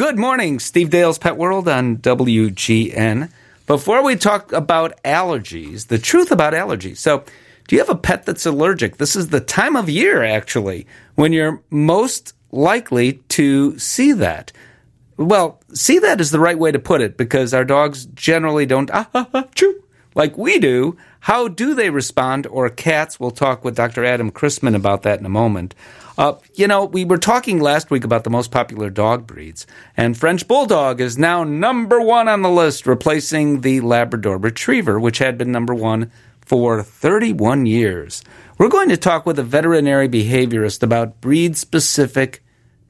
Good morning, Steve Dale's Pet World on WGN. Before we talk about allergies, the truth about allergies. So, do you have a pet that's allergic? This is the time of year, actually, when you're most likely to see that. Well, see that is the right way to put it because our dogs generally don't ah, ah, ah, chew like we do. How do they respond? Or cats? We'll talk with Dr. Adam Christman about that in a moment. Uh, you know, we were talking last week about the most popular dog breeds, and French Bulldog is now number one on the list, replacing the Labrador Retriever, which had been number one for 31 years. We're going to talk with a veterinary behaviorist about breed specific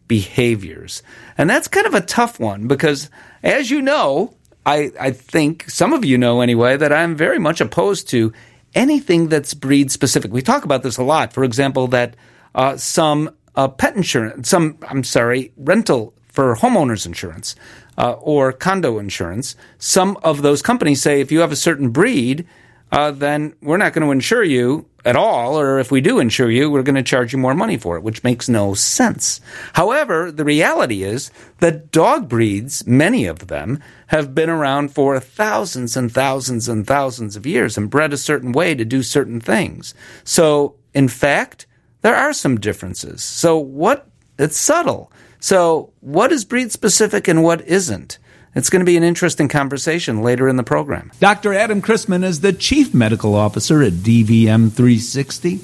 behaviors. And that's kind of a tough one because, as you know, I, I think some of you know anyway, that I'm very much opposed to anything that's breed specific. We talk about this a lot. For example, that uh, some uh, pet insurance, some, I'm sorry, rental for homeowners insurance uh, or condo insurance, some of those companies say if you have a certain breed, uh, then we're not going to insure you at all, or if we do insure you, we're going to charge you more money for it, which makes no sense. However, the reality is that dog breeds, many of them, have been around for thousands and thousands and thousands of years and bred a certain way to do certain things. So, in fact, there are some differences. So what, it's subtle. So what is breed specific and what isn't? It's going to be an interesting conversation later in the program. Dr. Adam Christman is the Chief Medical Officer at DVM 360.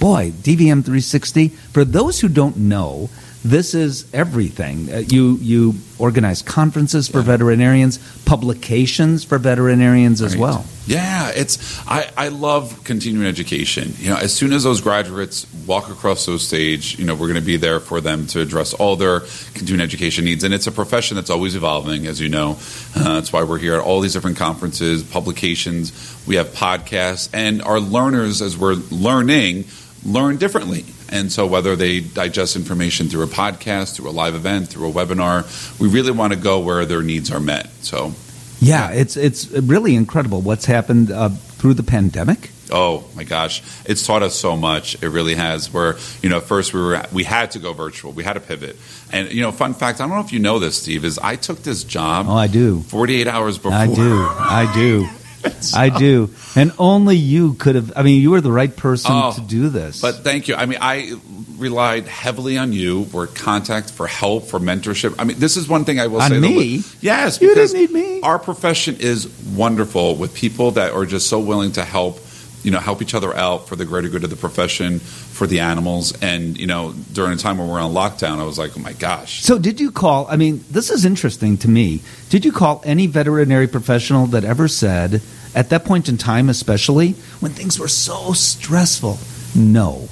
Boy, DVM 360, for those who don't know, this is everything. Uh, you you organize conferences for yeah. veterinarians, publications for veterinarians as well. Yeah, it's I, I love continuing education. You know, as soon as those graduates walk across those stage, you know, we're going to be there for them to address all their continuing education needs. And it's a profession that's always evolving, as you know. Uh, that's why we're here at all these different conferences, publications. We have podcasts, and our learners, as we're learning, learn differently. And so, whether they digest information through a podcast, through a live event, through a webinar, we really want to go where their needs are met. So, yeah, it's it's really incredible what's happened uh, through the pandemic. Oh my gosh, it's taught us so much. It really has. Where you know, first we were we had to go virtual. We had to pivot. And you know, fun fact. I don't know if you know this, Steve. Is I took this job. Oh, I do. Forty eight hours before. I do. I do. I do. And only you could have, I mean, you were the right person oh, to do this. But thank you. I mean, I relied heavily on you for contact, for help, for mentorship. I mean, this is one thing I will on say. Me? yes. You didn't need me. Our profession is wonderful with people that are just so willing to help you know help each other out for the greater good of the profession for the animals. And you know during a time when we're on lockdown i was like oh my gosh. So did you call i mean this is interesting to me. Did you call any veterinary professional that ever said at that point in time, especially when things were so stressful, no.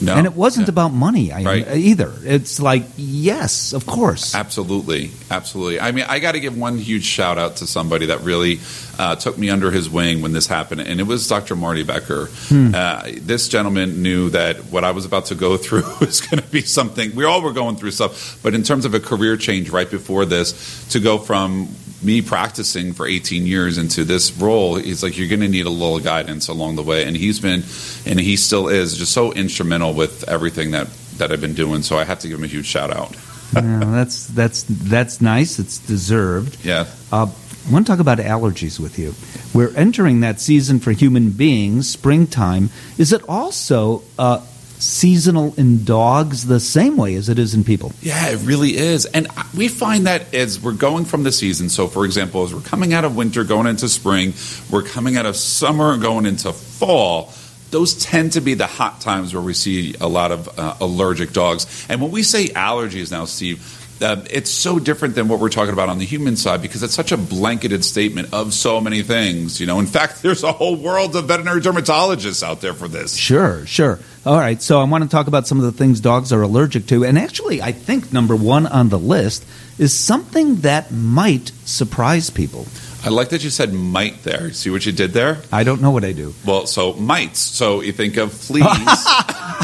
No, and it wasn't yeah. about money I, right. either. It's like, yes, of course. Absolutely. Absolutely. I mean, I got to give one huge shout out to somebody that really uh, took me under his wing when this happened, and it was Dr. Marty Becker. Hmm. Uh, this gentleman knew that what I was about to go through was going to be something. We all were going through stuff, but in terms of a career change right before this, to go from me practicing for 18 years into this role, he's like, you're going to need a little guidance along the way. And he's been, and he still is, just so instrumental with everything that, that I've been doing. So I have to give him a huge shout out. yeah, that's that's that's nice. It's deserved. Yeah. Uh, I want to talk about allergies with you. We're entering that season for human beings, springtime. Is it also uh, seasonal in dogs the same way as it is in people. Yeah, it really is. And we find that as we're going from the season, so for example, as we're coming out of winter, going into spring, we're coming out of summer, going into fall. Those tend to be the hot times where we see a lot of uh, allergic dogs. And when we say allergies now, Steve, uh, it's so different than what we're talking about on the human side because it's such a blanketed statement of so many things. You know, in fact, there's a whole world of veterinary dermatologists out there for this. Sure, sure. All right, so I want to talk about some of the things dogs are allergic to, and actually, I think number one on the list is something that might surprise people. I like that you said might there. See what you did there? I don't know what I do. Well, so mites. So you think of fleas.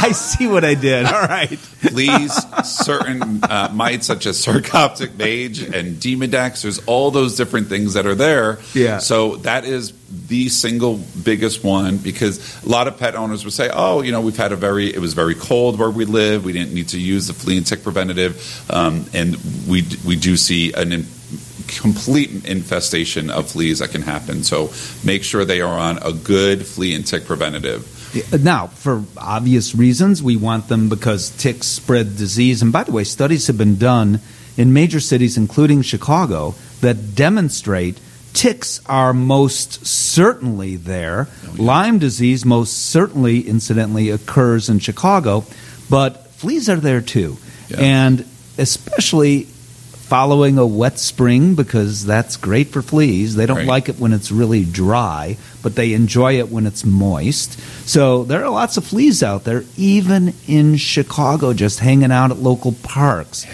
I see what I did. All right. fleas, certain uh, mites such as sarcoptic mange and demodex. There's all those different things that are there. Yeah. So that is the single biggest one because a lot of pet owners would say, "Oh, you know, we've had a very it was very cold where we live. We didn't need to use the flea and tick preventative, um, and we we do see an." In, complete infestation of fleas that can happen so make sure they are on a good flea and tick preventative Now, for obvious reasons, we want them because ticks spread disease. And by the way, studies have been done in major cities, including Chicago, that demonstrate ticks are most certainly there. Oh, Lyme disease most certainly, incidentally, occurs in Chicago, but fleas are there too. Yeah. And especially following a wet spring because that's great for fleas. They don't Right. like it when it's really dry, but they enjoy it when it's moist. So there are lots of fleas out there, even in Chicago, just hanging out at local parks.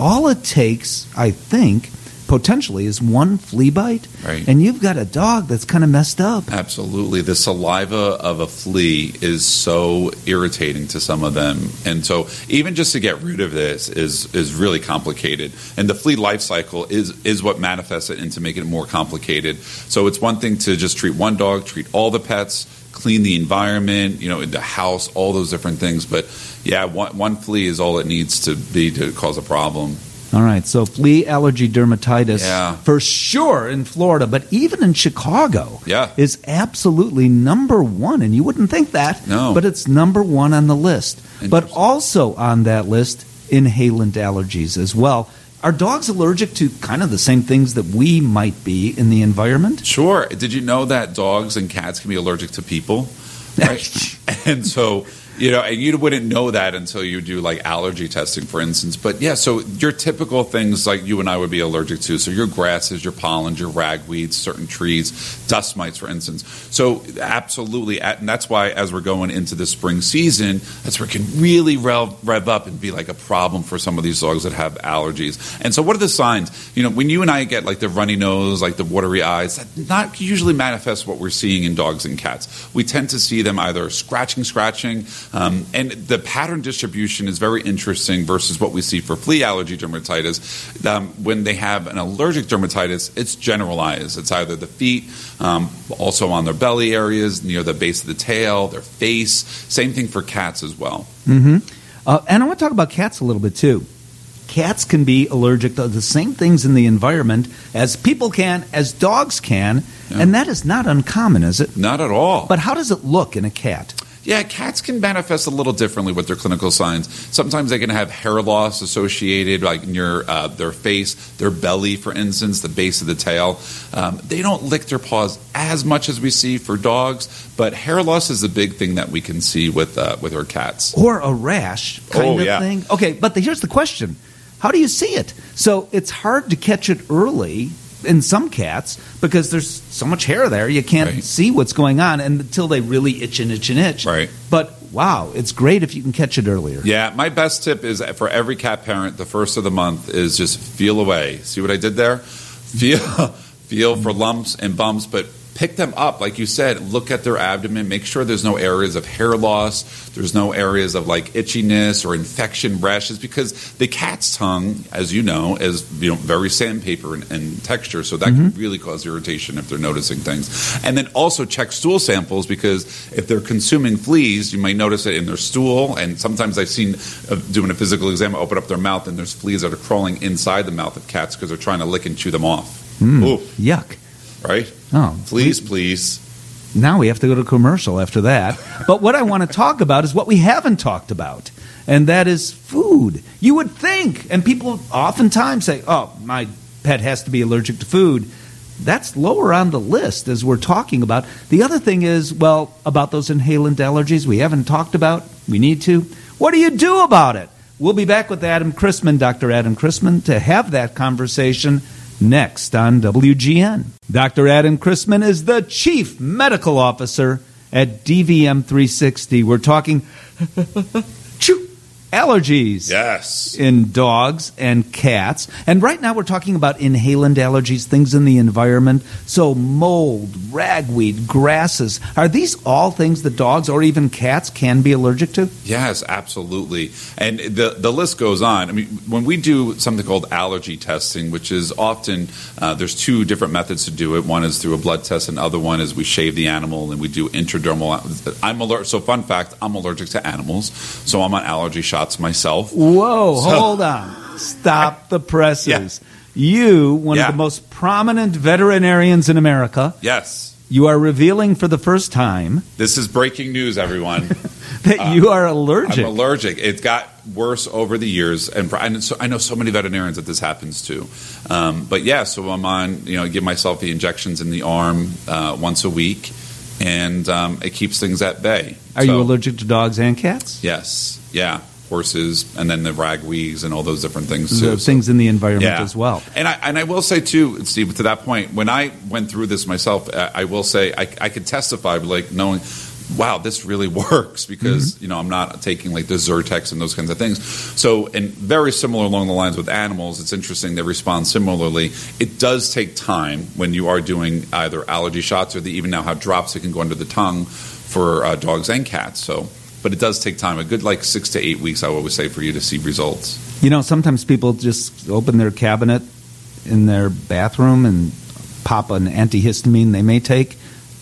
All it takes, I think, potentially, is one flea bite, Right. and you've got a dog that's kind of messed up. Absolutely. The saliva of a flea is so irritating to some of them. And so even just to get rid of this is is really complicated. And the flea life cycle is is what manifests it into making it more complicated. So it's one thing to just treat one dog, treat all the pets, clean the environment, you know, the house, all those different things. But yeah, one, one flea is all it needs to be to cause a problem. All right, so flea allergy dermatitis Yeah. for sure in Florida, but even in Chicago Yeah. is absolutely number one. And you wouldn't think that, No. but it's number one on the list. But also on that list, inhalant allergies as well. Are dogs allergic to kind of the same things that we might be in the environment? Sure. Did you know that dogs and cats can be allergic to people? Right. and so, you know, and you wouldn't know that until you do like allergy testing, for instance. But yeah, so your typical things like you and I would be allergic to. So your grasses, your pollens, your ragweeds, certain trees, dust mites, for instance. So absolutely, and that's why as we're going into the spring season, that's where it can really rev, rev up and be like a problem for some of these dogs that have allergies. And so, what are the signs? You know, when you and I get like the runny nose, like the watery eyes, that not usually manifests what we're seeing in dogs and cats. We tend to see them either scratching, scratching, um, and the pattern distribution is very interesting versus what we see for flea allergy dermatitis. Um, when they have an allergic dermatitis, it's generalized. It's either the feet, um, also on their belly areas, near the base of the tail, their face. Same thing for cats as well. Uh, and I want to talk about cats a little bit too. Cats can be allergic to the same things in the environment as people can, as dogs can, and that is not uncommon, is it? Not at all. But how does it look in a cat? Yeah, cats can manifest a little differently with their clinical signs. Sometimes they can have hair loss associated, like near uh, their face, their belly, for instance, the base of the tail. Um, they don't lick their paws as much as we see for dogs, but hair loss is a big thing that we can see with uh, with our cats. Or a rash kind Oh, of yeah. thing? Okay, but the, here's the question How do you see it? So it's hard to catch it early in some cats because there's so much hair there, you can't Right. see what's going on and until they really itch and itch and itch. Right. But wow, it's great if you can catch it earlier. Yeah, my best tip is for every cat parent, the first of the month is just feel away. See what I did there? Feel feel for lumps and bumps, but pick them up. Like you said look at their abdomen. Make sure there's no areas of hair loss. There's no areas of like itchiness or infection rashes because the cat's tongue as you know is you know very sandpaper in, in texture so that can really cause irritation if they're noticing things. And then also check stool samples because if they're consuming fleas you might notice it in their stool. And sometimes i've seen uh, doing a physical exam open up their mouth and there's fleas that are crawling inside the mouth of cats because they're trying to lick and chew them off. Ooh, Yuck. Right Oh, Please, please. Now we have to go to commercial after that. But what I want to talk about is what we haven't talked about, and that is food. You would think, and people oftentimes say, oh, my pet has to be allergic to food. That's lower on the list as we're talking about. The other thing is, well, about those inhalant allergies we haven't talked about. We need to. What do you do about it? We'll be back with Adam Christman, Dr. Adam Christman, to have that conversation next on WGN. Dr. Adam Christman is the Chief Medical Officer at DVM 360. We're talking allergies Yes. in dogs and cats. And right now we're talking about inhalant allergies, things in the environment. So mold, ragweed, grasses. Are these all things that dogs or even cats can be allergic to? Yes, absolutely. And the the list goes on. I mean, when we do something called allergy testing, which is often uh, there's two different methods to do it. One is through a blood test, and other one is we shave the animal and we do intradermal. I'm allergic. So, fun fact: I'm allergic to animals, so I'm on allergy shots myself. Whoa, So- hold on. Stop the presses. You, one Yeah. of the most prominent veterinarians in America, Yes, you are revealing for the first time this is breaking news, everyone. that you are allergic. I'm allergic. It got worse over the years, and, and so, I know so many veterinarians that this happens to. Um, but yeah, so I'm on. You know, give myself the injections in the arm uh, once a week, and um, it keeps things at bay. are you allergic to dogs and cats? Yes. Yeah. Horses, and then the ragweeds, and all those different things too. The So- things in the environment yeah. as well. And I and I will say too, Steve, to that point, when I went through this myself, I, I will say I, I could testify, like knowing, wow, this really works because Mm-hmm. you know I'm not taking like the Zyrtecs and those kinds of things. So, and very similar along the lines with animals, it's interesting they respond similarly. It does take time when you are doing either allergy shots or they even now have drops that can go under the tongue for uh, dogs and cats. So. But it does take time. A good like six to eight weeks, I would always say, for you to see results. You know, sometimes people just open their cabinet in their bathroom and pop an antihistamine they may take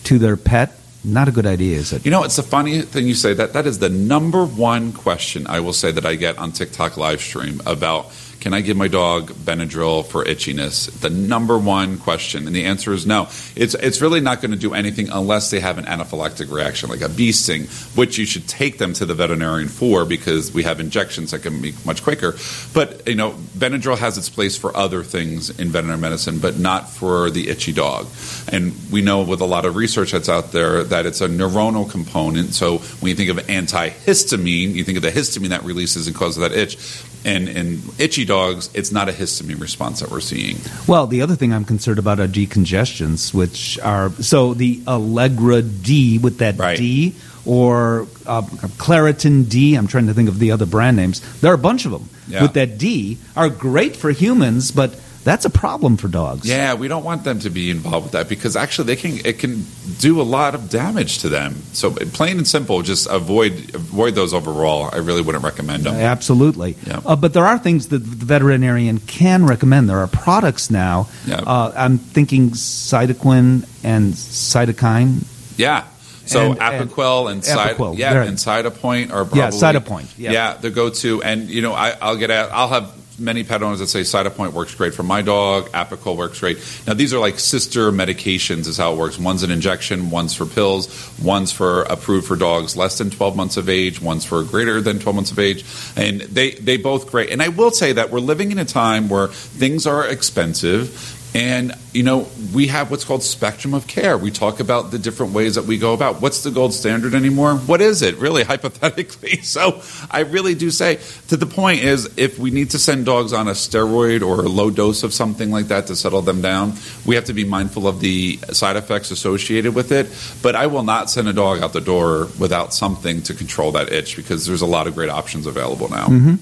to their pet. Not a good idea, is it? You know, it's a funny thing you say that. That is the number one question I will say that I get on TikTok live stream about can I give my dog Benadryl for itchiness? The number one question, and the answer is no. It's it's really not going to do anything unless they have an anaphylactic reaction, like a bee sting, which you should take them to the veterinarian for because we have injections that can be much quicker. But you know, Benadryl has its place for other things in veterinary medicine, but not for the itchy dog. And we know with a lot of research that's out there that it's a neuronal component. So when you think of antihistamine, you think of the histamine that releases and causes that itch. And in itchy dogs, it's not a histamine response that we're seeing. Well, the other thing I'm concerned about are decongestions, which are so the Allegra D with that Right. D or uh, Claritin D. I'm trying to think of the other brand names. There are a bunch of them Yeah. with that D are great for humans, but that's a problem for dogs. Yeah, we don't want them to be involved with that because actually they can it can do a lot of damage to them. So plain and simple, just avoid avoid those overall. I really wouldn't recommend them. Absolutely. Yeah. Uh, but there are things that the veterinarian can recommend. There are products now. Yeah. Uh, I'm thinking cytoquin and cytokine. Yeah. So And- and- Apoquel and, Cyto, Apoquel, yeah, and Cytopoint are probably Yeah, Cytopoint, yeah. yeah, the go-to. And you know, I, I'll get I'll have many pet owners that say Cytopoint works great for my dog, Apoquel works great. Now these are like sister medications, is how it works. One's an injection, one's for pills, one's for approved for dogs less than 12 months of age, one's for greater than 12 months of age, and they they both great. And I will say that we're living in a time where things are expensive. And, you know, we have what's called spectrum of care. We talk about the different ways that we go about what's the gold standard anymore? What is it, really, hypothetically? So I really do say, to the point is, if we need to send dogs on a steroid or a low dose of something like that to settle them down, we have to be mindful of the side effects associated with it. But I will not send a dog out the door without something to control that itch because there's a lot of great options available now. Mm-hmm.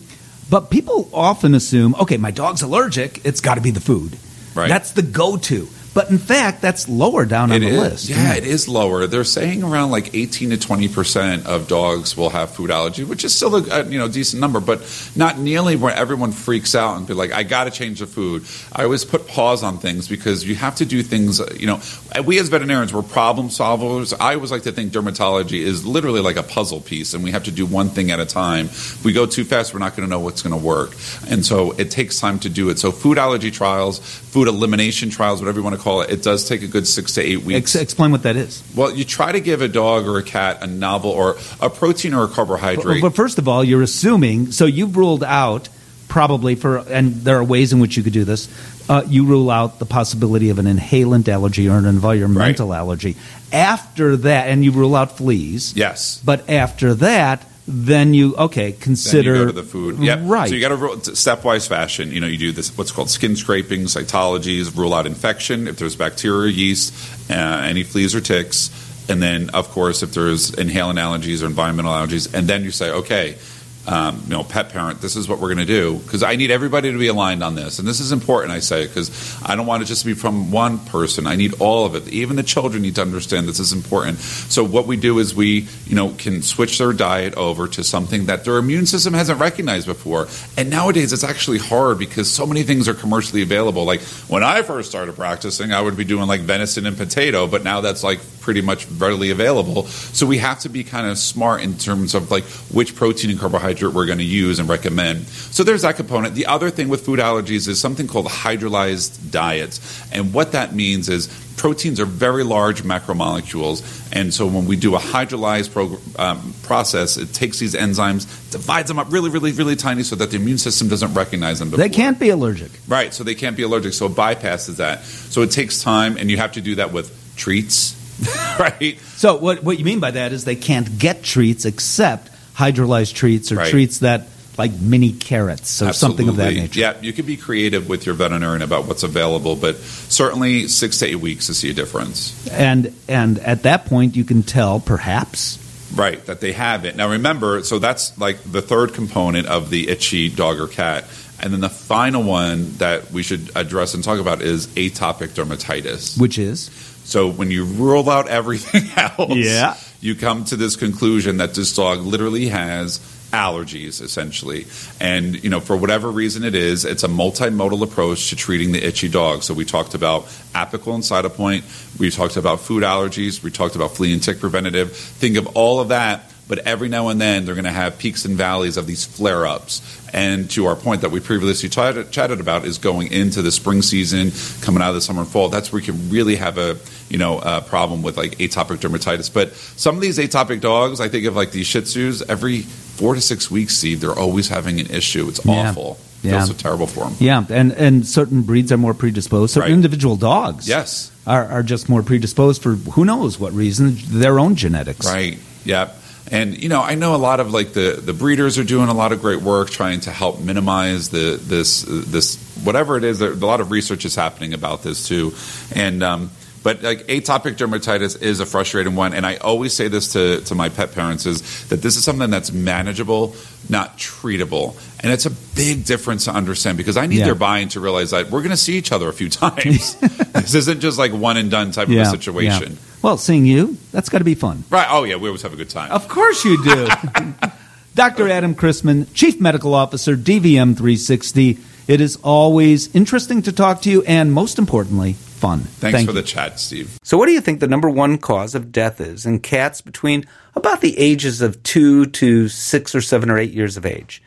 But people often assume, okay, my dog's allergic, it's got to be the food. Right. That's the go to. But in fact, that's lower down on It the is. list. Yeah, it is lower. They're saying around like 18 to 20 percent of dogs will have food allergy, which is still a, you know decent number, but not nearly where everyone freaks out and be like, "I got to change the food." I always put pause on things because you have to do things. You know, we as veterinarians we're problem solvers. I always like to think dermatology is literally like a puzzle piece, and we have to do one thing at a time. If we go too fast, we're not going to know what's going to work, and so it takes time to do it. So, food allergy trials, food elimination trials, whatever you want to call it, it does take a good six to eight weeks. Ex- explain what that is. Well, you try to give a dog or a cat a novel or a protein or a carbohydrate. But, but first of all, you're assuming, so you've ruled out probably for, and there are ways in which you could do this. Uh, you rule out the possibility of an inhalant allergy or an environmental allergy. After that, and you rule out fleas. yes. But after that, then you okay Then consider you go to the food. Yep. right. So you got to stepwise fashion. You know, you do this what's called skin scraping, cytologies, rule out infection if there's bacteria, yeast, uh, any fleas or ticks, and then of course if there's inhalant allergies or environmental allergies, and then you say, okay, um, you know, pet parent, this is what we're going to do because I need everybody to be aligned on this, and this is important. I say because I don't want it just to be from one person. I need all of it. Even the children need to understand this is important. So what we do is we, you know, can switch their diet over to something that their immune system hasn't recognized before. And nowadays, it's actually hard because so many things are commercially available. Like when I first started practicing, I would be doing like venison and potato, but now that's like pretty much readily available. So we have to be kind of smart in terms of like which protein and carbohydrate we're going to use and recommend. So there's that component. The other thing with food allergies is something called hydrolyzed diets. And what that means is proteins are very large macromolecules. And so when we do a hydrolyzed pro- um, process, it takes these enzymes, divides them up really, really, really tiny so that the immune system doesn't recognize them. Before. They can't be allergic. Right, so they can't be allergic. So it bypasses that. So it takes time, and you have to do that with treats, right? So what what you mean by that is they can't get treats except hydrolyzed treats or Right. treats that like mini carrots or something of that Absolutely. nature. Yeah, you can be creative with your veterinarian about what's available, but certainly six to eight weeks to see a difference. And and at that point you can tell perhaps Right, that they have it. Now remember, so that's like the third component of the itchy dog or cat. And then the final one that we should address and talk about is atopic dermatitis. which is So when you rule out everything else, Yeah. you come to this conclusion that this dog literally has allergies essentially. And you know for whatever reason it is it's a multimodal approach to treating the itchy dog. So we talked about Apoquel and cytopoint. We talked about food allergies. We talked about flea and tick preventative. Think of all of that but every now and then they're going to have peaks and valleys of these flare-ups and to our point that we previously chatted, chatted about is going into the spring season coming out of the summer and fall that's where you can really have a you know a problem with like atopic dermatitis but some of these atopic dogs i think of like these shih tzus every four to six weeks steve they're always having an issue it's Yeah. awful Yeah. feels so terrible for them yeah, and and certain breeds are more predisposed. Certain Right. individual dogs yes are, are just more predisposed for who knows what reason, their own genetics. Right. Yep. And you know, I know a lot of like the the breeders are doing a lot of great work trying to help minimize the this this whatever it is. There, a lot of research is happening about this too, and. Um, but like atopic dermatitis is a frustrating one, and I always say this to, to my pet parents is that this is something that's manageable, not treatable, and it's a big difference to understand because I need Yeah. their buy-in to realize that we're going to see each other a few times. this isn't just like one and done type Yeah, of a situation, yeah. Well, seeing you, that's got to be fun. right? Oh yeah, we always have a good time. Of course you do. Dr. Adam Christman, Chief Medical Officer, DVM 360. It is always interesting to talk to you and, most importantly, fun. Thanks Thank for you. the chat, Steve. So, what do you think the number one cause of death is in cats between about the ages of two to six or seven or eight years of age?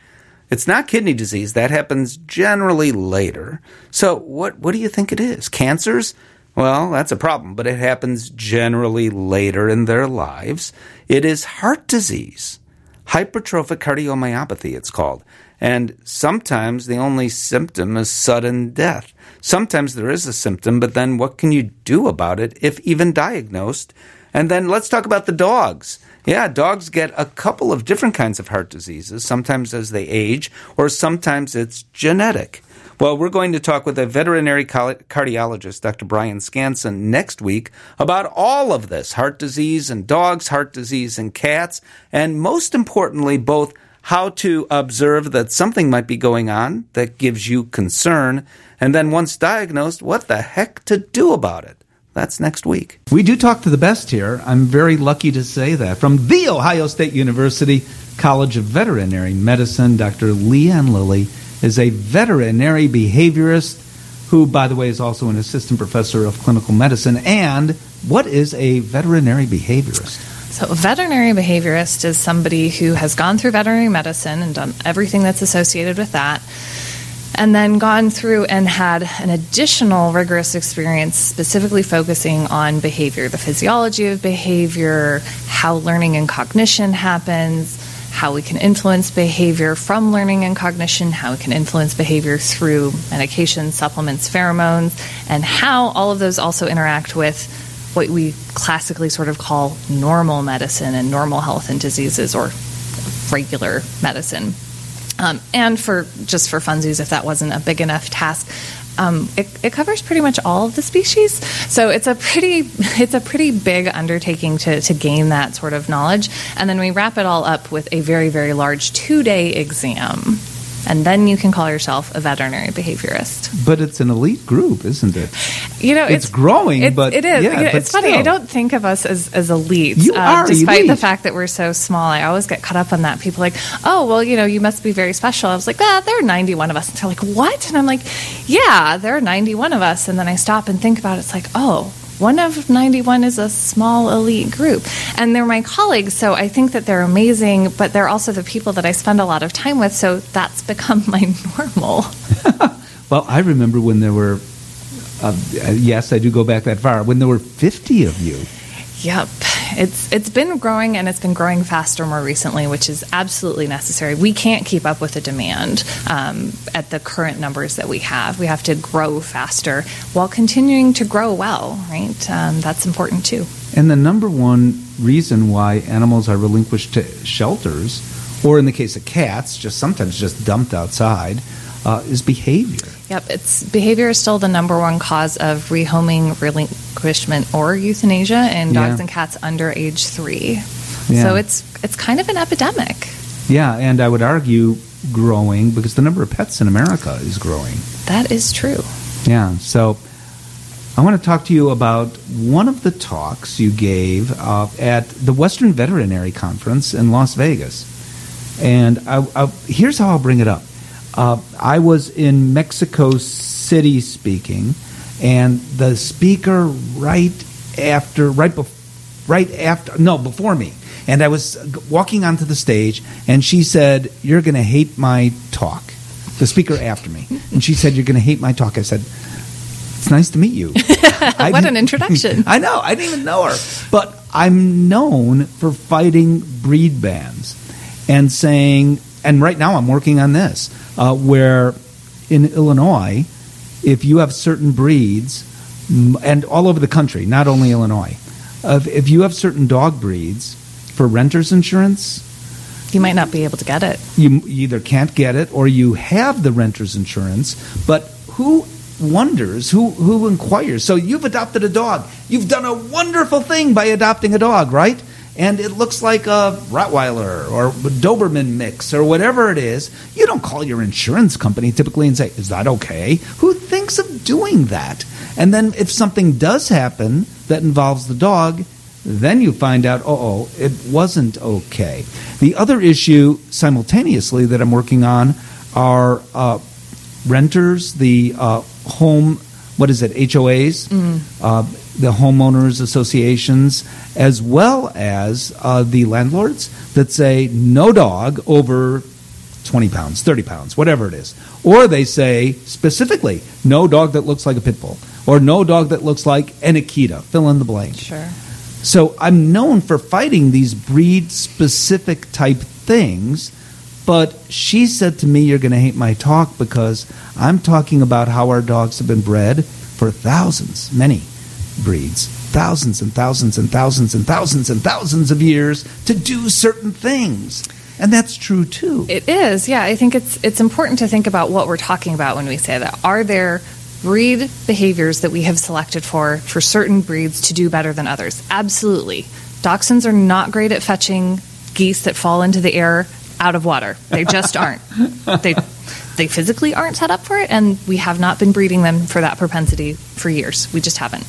It's not kidney disease. That happens generally later. So, what, what do you think it is? Cancers? Well, that's a problem, but it happens generally later in their lives. It is heart disease. Hypertrophic cardiomyopathy, it's called. And sometimes the only symptom is sudden death. Sometimes there is a symptom, but then what can you do about it if even diagnosed? And then let's talk about the dogs. Yeah, dogs get a couple of different kinds of heart diseases, sometimes as they age, or sometimes it's genetic. Well, we're going to talk with a veterinary cardiologist, Dr. Brian Scansen, next week about all of this heart disease and dogs, heart disease and cats, and most importantly, both how to observe that something might be going on that gives you concern, and then once diagnosed, what the heck to do about it. That's next week. We do talk to the best here. I'm very lucky to say that. From The Ohio State University College of Veterinary Medicine, Dr. Leanne Lilly is a veterinary behaviorist who, by the way, is also an assistant professor of clinical medicine. And what is a veterinary behaviorist? So, a veterinary behaviorist is somebody who has gone through veterinary medicine and done everything that's associated with that, and then gone through and had an additional rigorous experience specifically focusing on behavior, the physiology of behavior, how learning and cognition happens, how we can influence behavior from learning and cognition, how we can influence behavior through medication, supplements, pheromones, and how all of those also interact with what we classically sort of call normal medicine and normal health and diseases or regular medicine. Um, and for just for funsies, if that wasn't a big enough task, um, it, it covers pretty much all of the species. So it's a pretty it's a pretty big undertaking to, to gain that sort of knowledge. And then we wrap it all up with a very, very large two day exam. And then you can call yourself a veterinary behaviorist. But it's an elite group, isn't it? You know, It's growing, it- but- it is. yeah, You know, it's funny. I don't think of us as as elites. You are despite the fact that we're so small. I always get caught up on that. People are like, oh, well, you know, you must be very special. I was like, ah, there are 91 of us. And they're like, what? And I'm like, yeah, there are 91 of us. And then I stop and think about it. It's like, oh. One of 91 is a small elite group. And they're my colleagues, so I think that they're amazing, but they're also the people that I spend a lot of time with, so that's become my normal. Well, I remember when there were, uh, yes, I do go back that far, when there were 50 of you. Yep. It's it's been growing and it's been growing faster more recently, which is absolutely necessary. We can't keep up with the demand um, at the current numbers that we have. We have to grow faster while continuing to grow well, right? Um, that's important too. And the number one reason why animals are relinquished to shelters, or in the case of cats, just sometimes just dumped outside, uh, is behavior. Yep, it's behavior is still the number one cause of rehoming, relinquishment, or euthanasia in dogs Yeah. and cats under age three. Yeah. So it's it's kind of an epidemic. Yeah, and I would argue growing because the number of pets in America is growing. That is true. Yeah, so I want to talk to you about one of the talks you gave uh, at the Western Veterinary Conference in Las Vegas. And I, I, here's how I'll bring it up. Uh, I was in Mexico City speaking, and the speaker right after, right bef- right after, no, before me, and I was walking onto the stage, and she said, "You're going to hate my talk." The speaker after me, and she said, "You're going to hate my talk." I said, "It's nice to meet you." What an introduction. I know. I didn't even know her. But I'm known for fighting breed bans and saying, and right now I'm working on this, uh, where in Illinois, if you have certain breeds, and all over the country, not only Illinois, uh, if you have certain dog breeds for renter's insurance, You might not be able to get it. you either can't get it or you have the renter's insurance, but who wonders, who, who inquires? So you've adopted a dog. You've done a wonderful thing by adopting a dog, right? And it looks like a Rottweiler or Doberman mix or whatever it is. You don't call your insurance company typically and say, Is that okay? Who thinks of doing that? And then if something does happen that involves the dog, then you find out, oh, it wasn't okay. The other issue simultaneously that I'm working on are uh, renters, the uh, home, what is it, HOAs, uh, the homeowners associations, as well as uh, the landlords that say no dog over 20 pounds, 30 pounds, whatever it is. Or they say specifically, no dog that looks like a pit bull, or no dog that looks like an Akita, fill in the blank. Sure. So I'm known for fighting these breed specific type things, but she said to me, You're going to hate my talk because I'm talking about how our dogs have been bred for thousands, many breeds, thousands and thousands and thousands and thousands and thousands of years to do certain things. And that's true too. It is, yeah. I think it's it's important to think about what we're talking about when we say that. Are there breed behaviors that we have selected for for certain breeds to do better than others? Absolutely. Dachshunds are not great at fetching geese that fall into the air out of water. They just aren't. They they physically aren't set up for it, and we have not been breeding them for that propensity for years. We just haven't.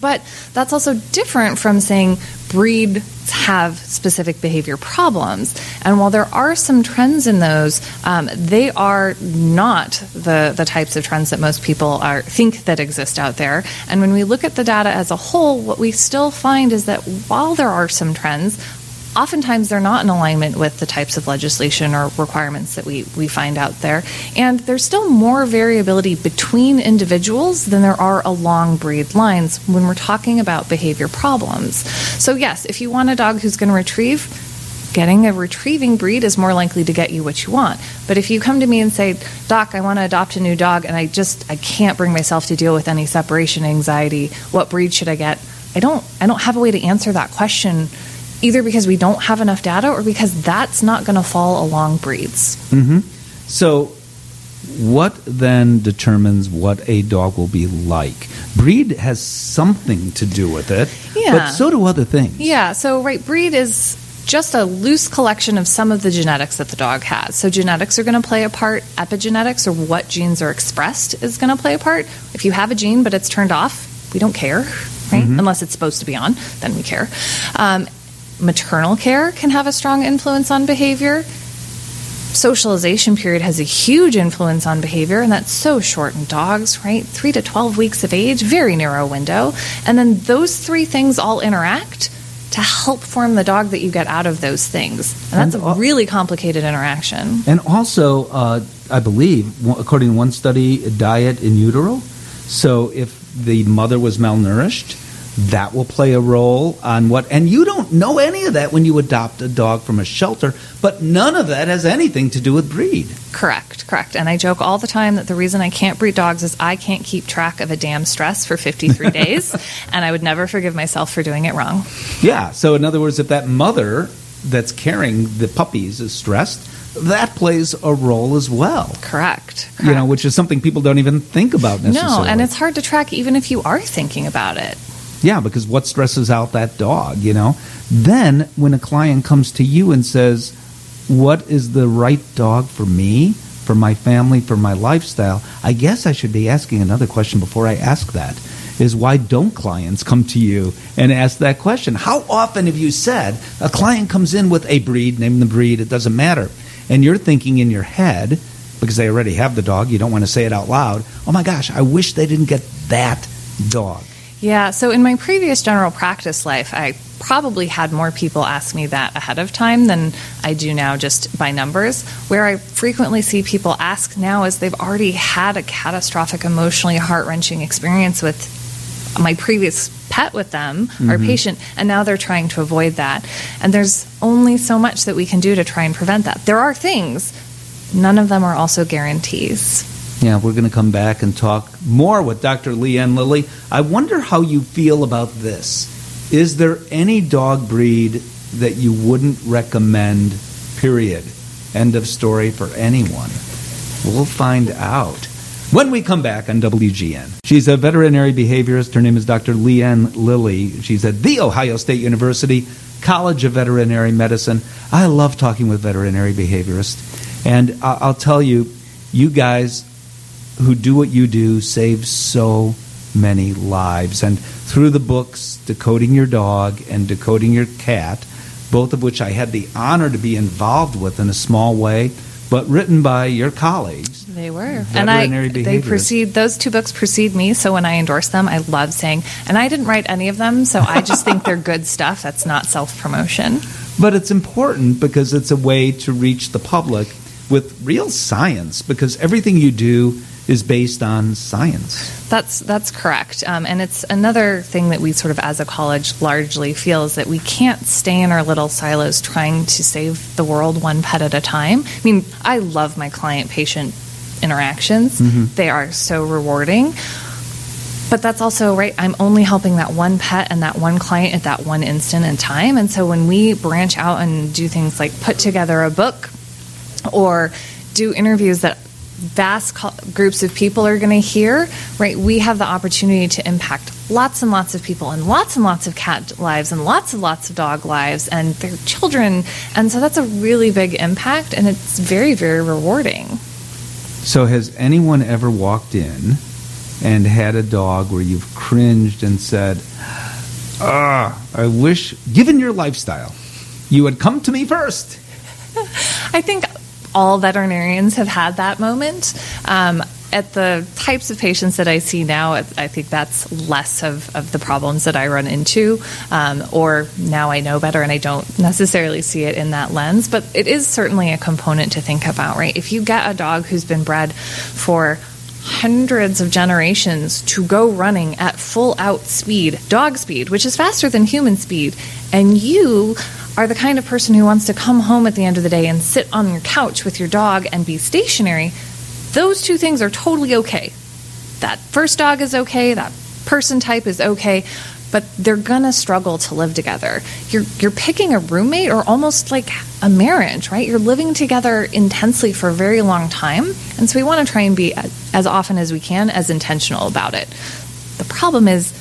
But that's also different from saying breeds have specific behavior problems. And while there are some trends in those, um, they are not the, the types of trends that most people are think that exist out there. And when we look at the data as a whole, what we still find is that while there are some trends, oftentimes they're not in alignment with the types of legislation or requirements that we, we find out there. And there's still more variability between individuals than there are along breed lines when we're talking about behavior problems. So, yes, if you want a dog who's going to retrieve, getting a retrieving breed is more likely to get you what you want. But if you come to me and say, "Doc, I want to adopt a new dog and I just I can't bring myself to deal with any separation anxiety. What breed should I get?" I don't I don't have a way to answer that question either because we don't have enough data or because that's not going to fall along breeds. So what then determines what a dog will be like? Breed has something to do with it, Yeah. but so do other things. Yeah, so right, breed is just a loose collection of some of the genetics that the dog has. So genetics are going to play a part. Epigenetics, or what genes are expressed, is going to play a part. If you have a gene but it's turned off, we don't care, right? Unless it's supposed to be on, then we care. Um, maternal care can have a strong influence on behavior. Socialization period has a huge influence on behavior, and that's so short in dogs, right? Three to 12 weeks of age, very narrow window. And then those three things all interact to help form the dog that you get out of those things. And that's And a really complicated interaction. And also, uh, I believe, according to one study, diet in utero. So if the mother was malnourished, that will play a role on what. And you don't know any of that when you adopt a dog from a shelter, but none of that has anything to do with breed. Correct, correct. And I joke all the time that the reason I can't breed dogs is I can't keep track of a dam stress for 53 days, and I would never forgive myself for doing it wrong. Yeah. So in other words, if that mother that's carrying the puppies is stressed, that plays a role as well. Correct. You know, which is something people don't even think about necessarily. No, and it's hard to track even if you are thinking about it. Yeah, because what stresses out that dog, you know? Then when a client comes to you and says, What is the right dog for me, for my family, for my lifestyle? I guess I should be asking another question before I ask that. Is why don't clients come to you and ask that question? How often have you said a client comes in with a breed, name the breed, it doesn't matter, and you're thinking in your head, because they already have the dog, you don't want to say it out loud, oh my gosh, I wish they didn't get that dog. Yeah, so in my previous general practice life, I probably had more people ask me that ahead of time than I do now just by numbers. Where I frequently see people ask now is they've already had a catastrophic, emotionally heart wrenching experience with my previous pet with them or mm-hmm. patient, and now they're trying to avoid that. And there's only so much that we can do to try and prevent that. There are things, none of them are also guarantees. Yeah, we're going to come back and talk more with Dr. Leanne Lilly. I wonder how you feel about this. Is there any dog breed that you wouldn't recommend, period? End of story for anyone. We'll find out when we come back on WGN. She's a veterinary behaviorist. Her name is Dr. Leanne Lilly. She's at The Ohio State University College of Veterinary Medicine. I love talking with veterinary behaviorists. And I'll tell you, you guys who do what you do save so many lives. And through the books, Decoding Your Dog and Decoding Your Cat, both of which I had the honor to be involved with in a small way, but written by your colleagues. They were, and I they precede those two books precede me. So when I endorse them, I love saying, and I didn't write any of them, so I just think they're good stuff. That's not self promotion. But it's important because it's a way to reach the public with real science, because everything you do is based on science. That's that's correct, um, and it's another thing that we sort of, as a college, largely feel is that we can't stay in our little silos trying to save the world one pet at a time. I mean, I love my client-patient interactions; they are so rewarding. But that's also right. I'm only helping that one pet and that one client at that one instant in time. And so when we branch out and do things like put together a book or do interviews that vast co- groups of people are going to hear, right? We have the opportunity to impact lots and lots of people and lots and lots of cat lives and lots and lots of dog lives and their children. And so that's a really big impact and it's very, very rewarding. So, has anyone ever walked in and had a dog where you've cringed and said, Ah, I wish, given your lifestyle, you had come to me first? I think all veterinarians have had that moment. Um, at the types of patients that I see now, I think that's less of, of the problems that I run into. Um, or now I know better and I don't necessarily see it in that lens. But it is certainly a component to think about, right? If you get a dog who's been bred for hundreds of generations to go running at full out speed, dog speed, which is faster than human speed, and you are the kind of person who wants to come home at the end of the day and sit on your couch with your dog and be stationary, those two things are totally okay. That first dog is okay, that person type is okay. but they're gonna struggle to live together. You're you're picking a roommate or almost like a marriage, right? You're living together intensely for a very long time, and so we want to try and be as often as we can as intentional about it. The problem is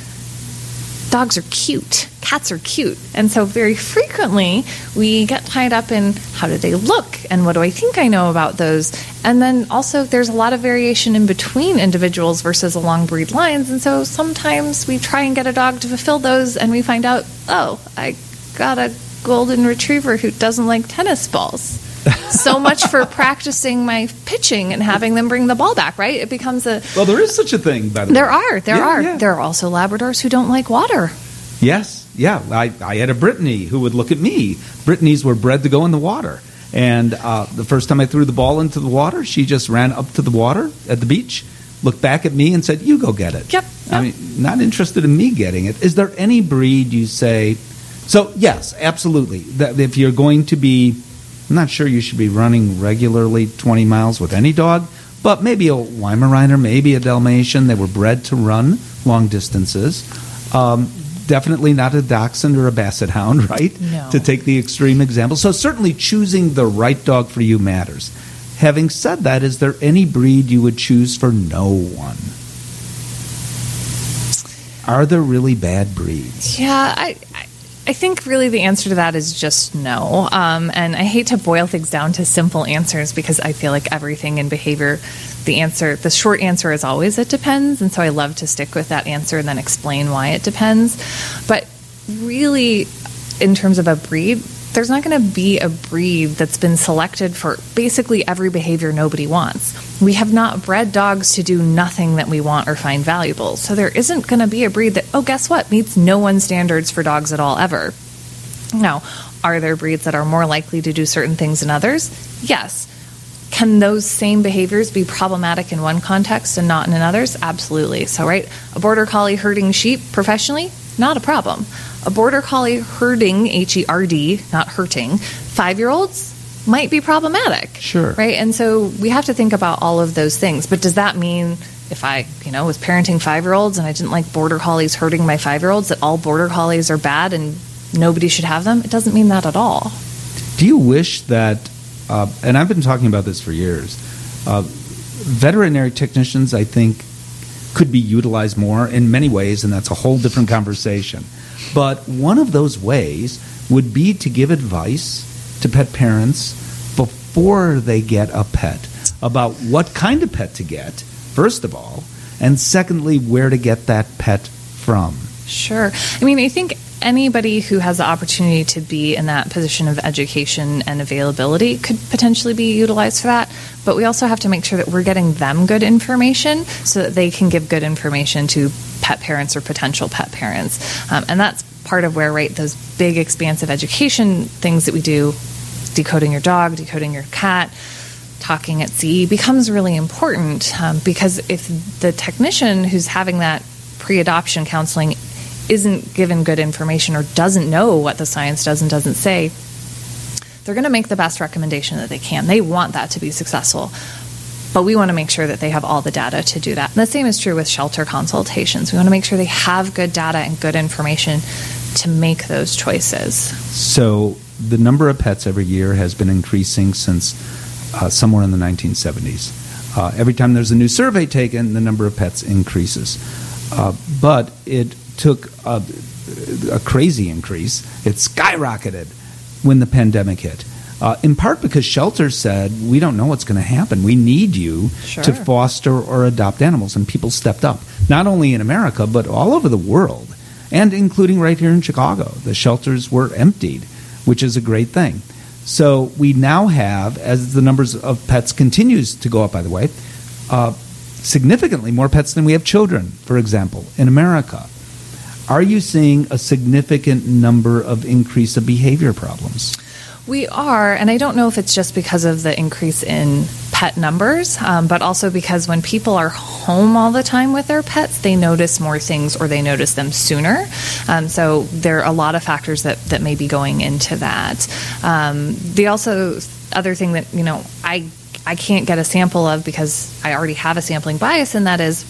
dogs are cute, cats are cute. And so, very frequently, we get tied up in how do they look and what do I think I know about those. And then also, there's a lot of variation in between individuals versus along breed lines. And so, sometimes we try and get a dog to fulfill those, and we find out, oh, I got a golden retriever who doesn't like tennis balls. So much for practicing my pitching and having them bring the ball back, right? It becomes a Well, there is such a thing, by the there way. are there Yeah, are yeah. there are also Labradors who don't like water. Yes, yeah. I, I had a Brittany who would look at me. Brittany's were bred to go in the water. And uh, the first time I threw the ball into the water, she just ran up to the water at the beach, looked back at me, and said, You go get it. Yep, I mean, not interested in me getting it. Is there any breed you say? So, yes, absolutely. That if you're going to be, I'm not sure you should be running regularly 20 miles with any dog, but maybe a Weimaraner, maybe a Dalmatian. They were bred to run long distances. Um, definitely not a dachshund or a basset hound, right? No. To take the extreme example. So, certainly choosing the right dog for you matters. Having said that, is there any breed you would choose for no one? Are there really bad breeds? Yeah, I, I think really the answer to that is just no. Um, and I hate to boil things down to simple answers because I feel like everything in behavior, the answer, the short answer is always it depends. And so I love to stick with that answer and then explain why it depends. But really, in terms of a breed, there's not going to be a breed that's been selected for basically every behavior nobody wants. We have not bred dogs to do nothing that we want or find valuable. So there isn't going to be a breed that, oh, guess what, meets no one's standards for dogs at all ever. Now, are there breeds that are more likely to do certain things than others? Yes. Can those same behaviors be problematic in one context and not in others? Absolutely. So, right, a border collie herding sheep professionally, not a problem. A border collie herding, H E R D, not hurting, five year olds might be problematic. Sure. Right? And so we have to think about all of those things. But does that mean if I, you know, was parenting five year olds and I didn't like border collies hurting my five year olds, that all border collies are bad and nobody should have them? It doesn't mean that at all. Do you wish that, uh, and I've been talking about this for years, uh, veterinary technicians, I think, could be utilized more in many ways, and that's a whole different conversation. But one of those ways would be to give advice to pet parents before they get a pet about what kind of pet to get, first of all, and secondly, where to get that pet from. Sure. I mean, I think anybody who has the opportunity to be in that position of education and availability could potentially be utilized for that. But we also have to make sure that we're getting them good information so that they can give good information to pet parents or potential pet parents. Um, and that's part of where, right, those big, expansive education things that we do decoding your dog, decoding your cat, talking at CE becomes really important um, because if the technician who's having that pre adoption counseling isn't given good information or doesn't know what the science does and doesn't say, they're going to make the best recommendation that they can. They want that to be successful. But we want to make sure that they have all the data to do that. And the same is true with shelter consultations. We want to make sure they have good data and good information to make those choices. So the number of pets every year has been increasing since uh, somewhere in the 1970s. Uh, every time there's a new survey taken, the number of pets increases. Uh, but it took a, a crazy increase. It skyrocketed when the pandemic hit. Uh, in part because shelters said, we don't know what's going to happen. We need you Sure. to foster or adopt animals. And people stepped up, not only in America, but all over the world, and including right here in Chicago. The shelters were emptied, which is a great thing. So we now have, as the numbers of pets continues to go up, by the way, uh, significantly more pets than we have children, for example, in America. Are you seeing a significant number of increase of behavior problems? We are, and I don't know if it's just because of the increase in pet numbers, um, but also because when people are home all the time with their pets, they notice more things or they notice them sooner. Um, so there are a lot of factors that, that may be going into that. Um, the also other thing that you know I I can't get a sample of because I already have a sampling bias, and that is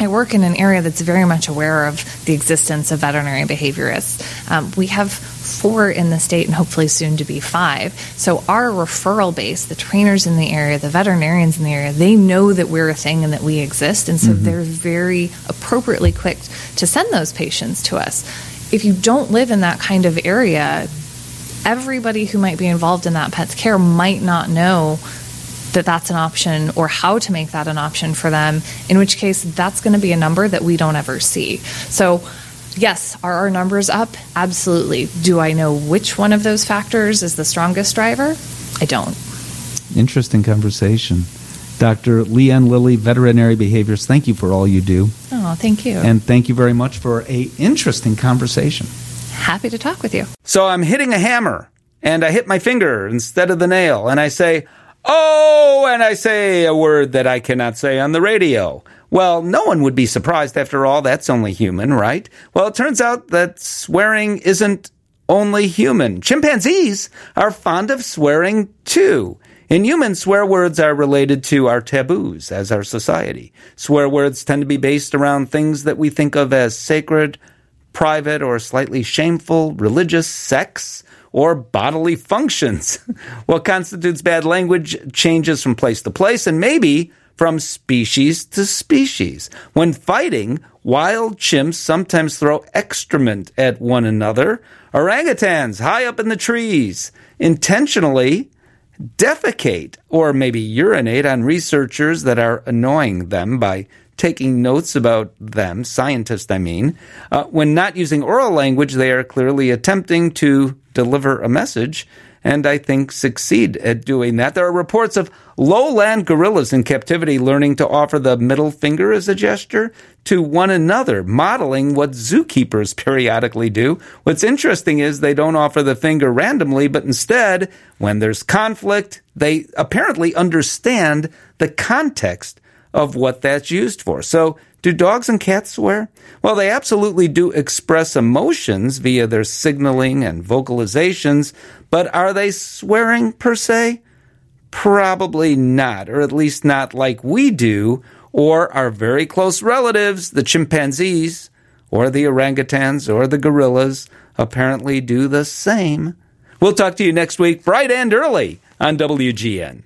I work in an area that's very much aware of the existence of veterinary behaviorists. Um, we have four in the state and hopefully soon to be five. So our referral base, the trainers in the area, the veterinarians in the area, they know that we're a thing and that we exist. And so mm-hmm. they're very appropriately quick to send those patients to us. If you don't live in that kind of area, everybody who might be involved in that pet's care might not know that that's an option or how to make that an option for them, in which case that's going to be a number that we don't ever see. So, yes, are our numbers up? Absolutely. Do I know which one of those factors is the strongest driver? I don't. Interesting conversation. Dr. Leanne Lilly, veterinary behaviors, thank you for all you do. Oh, thank you. And thank you very much for a interesting conversation. Happy to talk with you. So I'm hitting a hammer and I hit my finger instead of the nail and I say, Oh, and I say a word that I cannot say on the radio. Well, no one would be surprised after all. That's only human, right? Well, it turns out that swearing isn't only human. Chimpanzees are fond of swearing too. In humans, swear words are related to our taboos as our society. Swear words tend to be based around things that we think of as sacred, private, or slightly shameful, religious, sex, or bodily functions. what constitutes bad language changes from place to place and maybe from species to species. When fighting, wild chimps sometimes throw excrement at one another. Orangutans, high up in the trees, intentionally defecate or maybe urinate on researchers that are annoying them by taking notes about them, scientists, I mean. Uh, when not using oral language, they are clearly attempting to deliver a message, and I think succeed at doing that. There are reports of lowland gorillas in captivity learning to offer the middle finger as a gesture to one another, modeling what zookeepers periodically do. What's interesting is they don't offer the finger randomly, but instead, when there's conflict, they apparently understand the context of what that's used for. So, do dogs and cats swear? Well, they absolutely do express emotions via their signaling and vocalizations, but are they swearing per se? Probably not, or at least not like we do, or our very close relatives, the chimpanzees, or the orangutans, or the gorillas, apparently do the same. We'll talk to you next week, bright and early, on WGN.